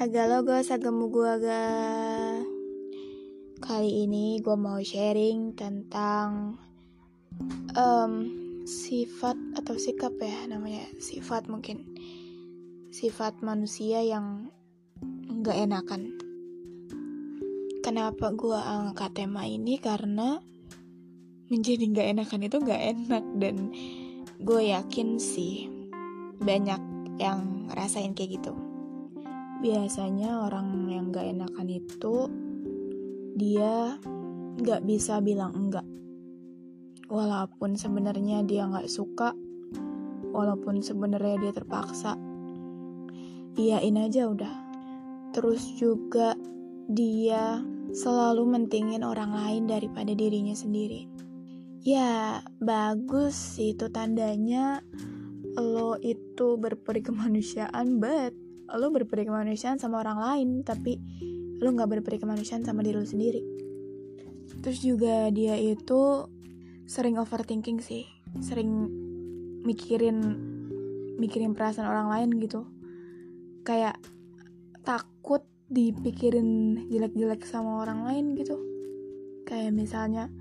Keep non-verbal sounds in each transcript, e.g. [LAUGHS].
Hagalo guys, agemu gua ga. Kali ini gue mau sharing tentang em, sifat atau sikap ya namanya sifat mungkin sifat manusia yang nggak enakan. Kenapa gue angkat tema ini karena menjadi nggak enakan itu nggak enak dan gue yakin sih banyak yang ngerasain kayak gitu. Biasanya orang yang gak enakan itu dia gak bisa bilang enggak. Walaupun sebenarnya dia gak suka, walaupun sebenarnya dia terpaksa, iyain aja udah. Terus juga dia selalu mentingin orang lain daripada dirinya sendiri. Ya, bagus itu tandanya lo itu berperi kemanusiaan, but lo berperi kemanusiaan sama orang lain tapi lo nggak berperi kemanusiaan sama diri lo sendiri. Terus juga dia itu sering overthinking sih. Sering mikirin mikirin perasaan orang lain gitu. Kayak takut dipikirin jelek-jelek sama orang lain gitu. Kayak misalnya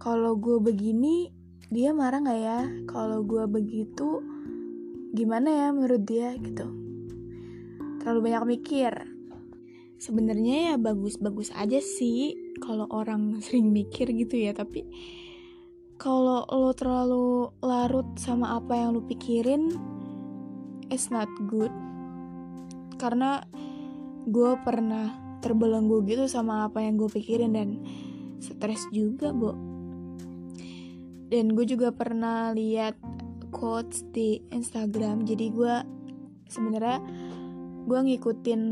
kalau gue begini dia marah nggak ya? Kalau gue begitu gimana ya menurut dia? Gitu terlalu banyak mikir. Sebenarnya ya bagus-bagus aja sih kalau orang [LAUGHS] sering mikir gitu ya, tapi kalau lo terlalu larut sama apa yang lo pikirin, it's not good. Karena gue pernah terbelenggu gitu sama apa yang gue pikirin dan stres juga, Bo. Dan gue juga pernah lihat quotes di Instagram, jadi gue sebenarnya gue ngikutin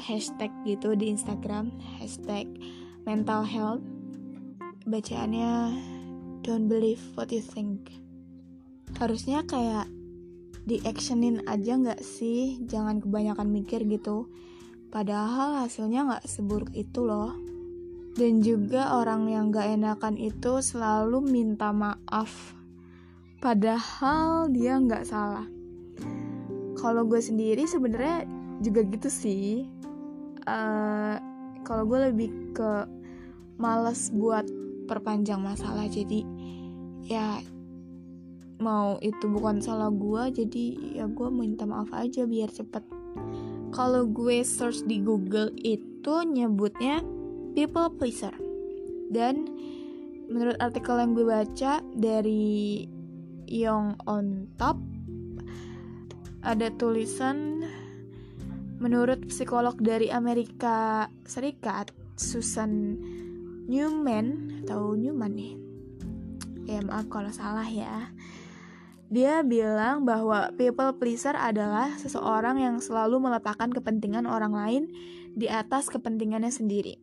hashtag gitu di Instagram hashtag mental health. Bacaannya don't believe what you think. Harusnya kayak di actionin aja nggak sih? Jangan kebanyakan mikir gitu. Padahal hasilnya nggak seburuk itu loh. Dan juga orang yang gak enakan itu selalu minta maaf. Padahal dia nggak salah kalau gue sendiri sebenarnya juga gitu sih. Uh, kalau gue lebih ke males buat perpanjang masalah. Jadi ya mau itu bukan salah gue jadi ya gue minta maaf aja biar cepet. Kalau gue search di Google itu nyebutnya people pleaser. Dan menurut artikel yang gue baca dari Young on Top ada tulisan menurut psikolog dari Amerika Serikat Susan Newman atau Newman nih ya maaf kalau salah ya dia bilang bahwa people pleaser adalah seseorang yang selalu meletakkan kepentingan orang lain di atas kepentingannya sendiri.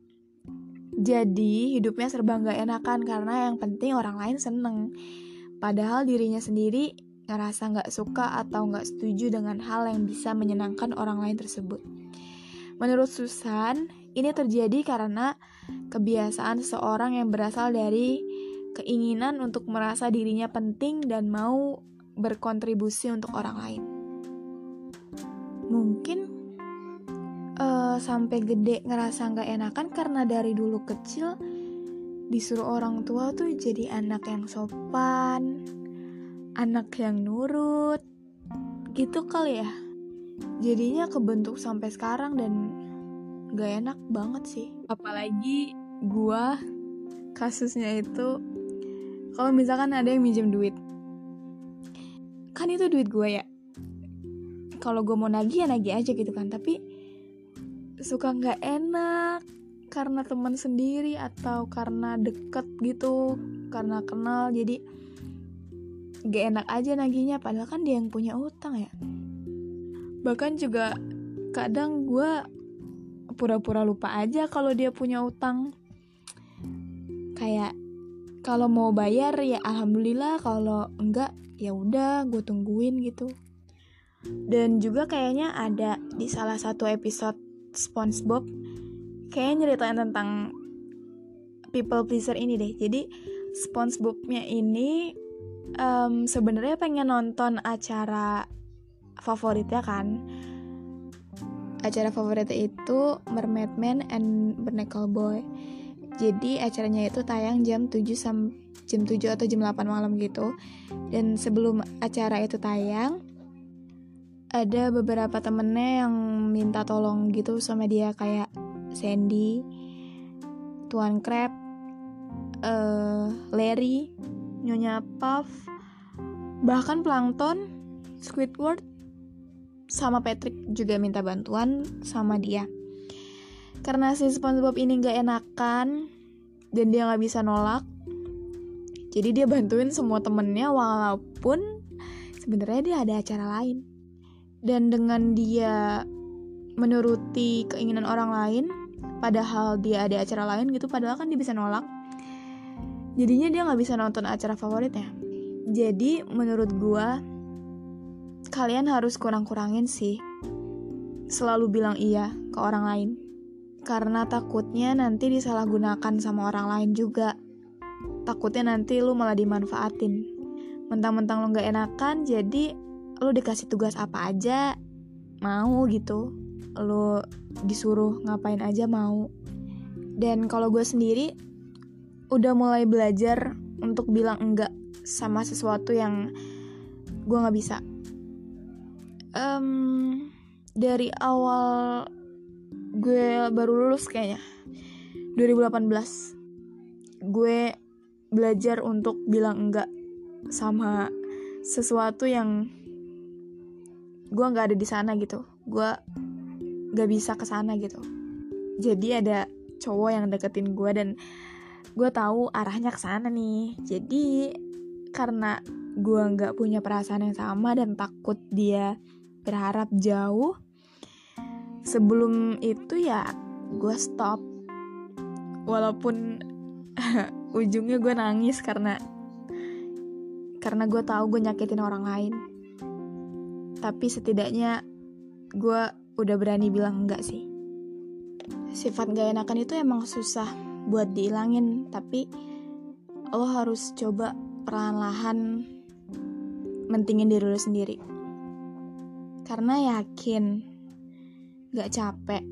Jadi hidupnya serba nggak enakan karena yang penting orang lain seneng. Padahal dirinya sendiri ngerasa nggak suka atau nggak setuju dengan hal yang bisa menyenangkan orang lain tersebut. Menurut Susan, ini terjadi karena kebiasaan seseorang yang berasal dari keinginan untuk merasa dirinya penting dan mau berkontribusi untuk orang lain. Mungkin uh, sampai gede ngerasa nggak enakan karena dari dulu kecil disuruh orang tua tuh jadi anak yang sopan, anak yang nurut, gitu kali ya. Jadinya kebentuk sampai sekarang dan gak enak banget sih. Apalagi gua kasusnya itu kalau misalkan ada yang minjem duit, kan itu duit gue ya. Kalau gue mau nagih ya nagih aja gitu kan, tapi suka nggak enak karena teman sendiri atau karena deket gitu karena kenal jadi gak enak aja naginya padahal kan dia yang punya utang ya. Bahkan juga kadang gue pura-pura lupa aja kalau dia punya utang. Kayak kalau mau bayar ya alhamdulillah kalau enggak ya udah gue tungguin gitu. Dan juga kayaknya ada di salah satu episode SpongeBob kayaknya nyeritain tentang people pleaser ini deh. Jadi SpongeBobnya ini um, sebenarnya pengen nonton acara favoritnya kan? Acara favoritnya itu Mermaid Man and Barnacle Boy. Jadi acaranya itu tayang jam 7 sam jam 7 atau jam 8 malam gitu. Dan sebelum acara itu tayang ada beberapa temennya yang minta tolong gitu sama dia kayak Sandy, Tuan Crab, uh, Larry, Nyonya Puff, bahkan Plankton, Squidward, sama Patrick juga minta bantuan sama dia. Karena si SpongeBob ini gak enakan dan dia gak bisa nolak jadi dia bantuin semua temennya walaupun sebenarnya dia ada acara lain. Dan dengan dia menuruti keinginan orang lain padahal dia ada acara lain gitu padahal kan dia bisa nolak jadinya dia nggak bisa nonton acara favoritnya jadi menurut gua kalian harus kurang-kurangin sih selalu bilang iya ke orang lain karena takutnya nanti disalahgunakan sama orang lain juga. Takutnya nanti lu malah dimanfaatin. Mentang-mentang lu gak enakan, jadi lu dikasih tugas apa aja, mau gitu. Lu disuruh ngapain aja mau. Dan kalau gue sendiri, udah mulai belajar untuk bilang enggak sama sesuatu yang gue gak bisa. Um, dari awal gue baru lulus kayaknya 2018 gue belajar untuk bilang enggak sama sesuatu yang gue nggak ada di sana gitu gue nggak bisa ke sana gitu jadi ada cowok yang deketin gue dan gue tahu arahnya ke sana nih. Jadi karena gue nggak punya perasaan yang sama dan takut dia berharap jauh sebelum itu ya gue stop. Walaupun [LAUGHS] ujungnya gue nangis karena karena gue tahu gue nyakitin orang lain. Tapi setidaknya gue udah berani bilang enggak sih. Sifat gak enakan itu emang susah buat dihilangin tapi lo harus coba perlahan-lahan mentingin diri lo sendiri karena yakin gak capek,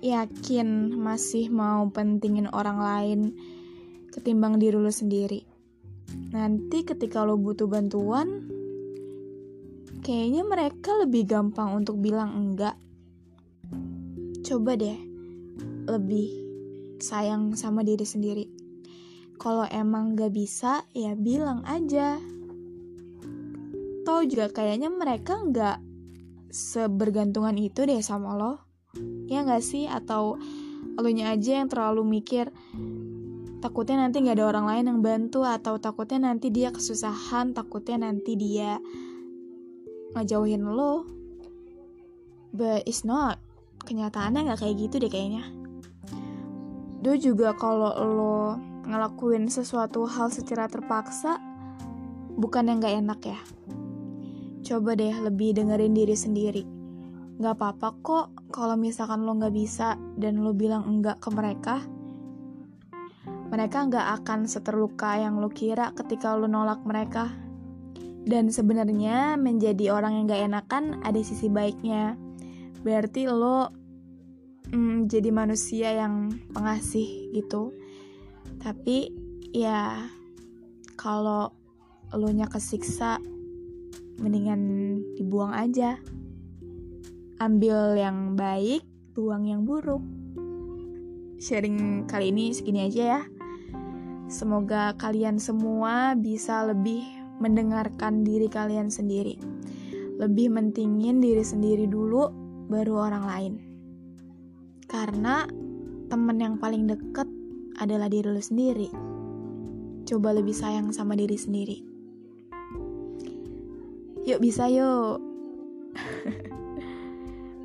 yakin masih mau pentingin orang lain ketimbang diri lo sendiri. Nanti ketika lo butuh bantuan, kayaknya mereka lebih gampang untuk bilang enggak. Coba deh, lebih sayang sama diri sendiri. Kalau emang gak bisa, ya bilang aja. Tau juga kayaknya mereka gak sebergantungan itu deh sama lo. Ya gak sih? Atau lo nya aja yang terlalu mikir takutnya nanti gak ada orang lain yang bantu atau takutnya nanti dia kesusahan takutnya nanti dia ngejauhin lo. But it's not. Kenyataannya gak kayak gitu deh kayaknya Do juga kalau lo ngelakuin sesuatu hal secara terpaksa bukan yang gak enak ya Coba deh lebih dengerin diri sendiri. Gak apa-apa kok kalau misalkan lo gak bisa dan lo bilang enggak ke mereka. Mereka gak akan seterluka yang lo kira ketika lo nolak mereka. Dan sebenarnya menjadi orang yang gak enakan ada sisi baiknya. Berarti lo mm, jadi manusia yang pengasih gitu. Tapi ya kalau lo nya kesiksa mendingan dibuang aja. Ambil yang baik, buang yang buruk. Sharing kali ini segini aja ya. Semoga kalian semua bisa lebih mendengarkan diri kalian sendiri. Lebih mentingin diri sendiri dulu, baru orang lain. Karena temen yang paling deket adalah diri lu sendiri. Coba lebih sayang sama diri sendiri. Yuk bisa yuk. [LAUGHS]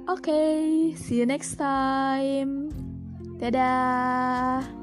Oke, okay, see you next time. Dadah.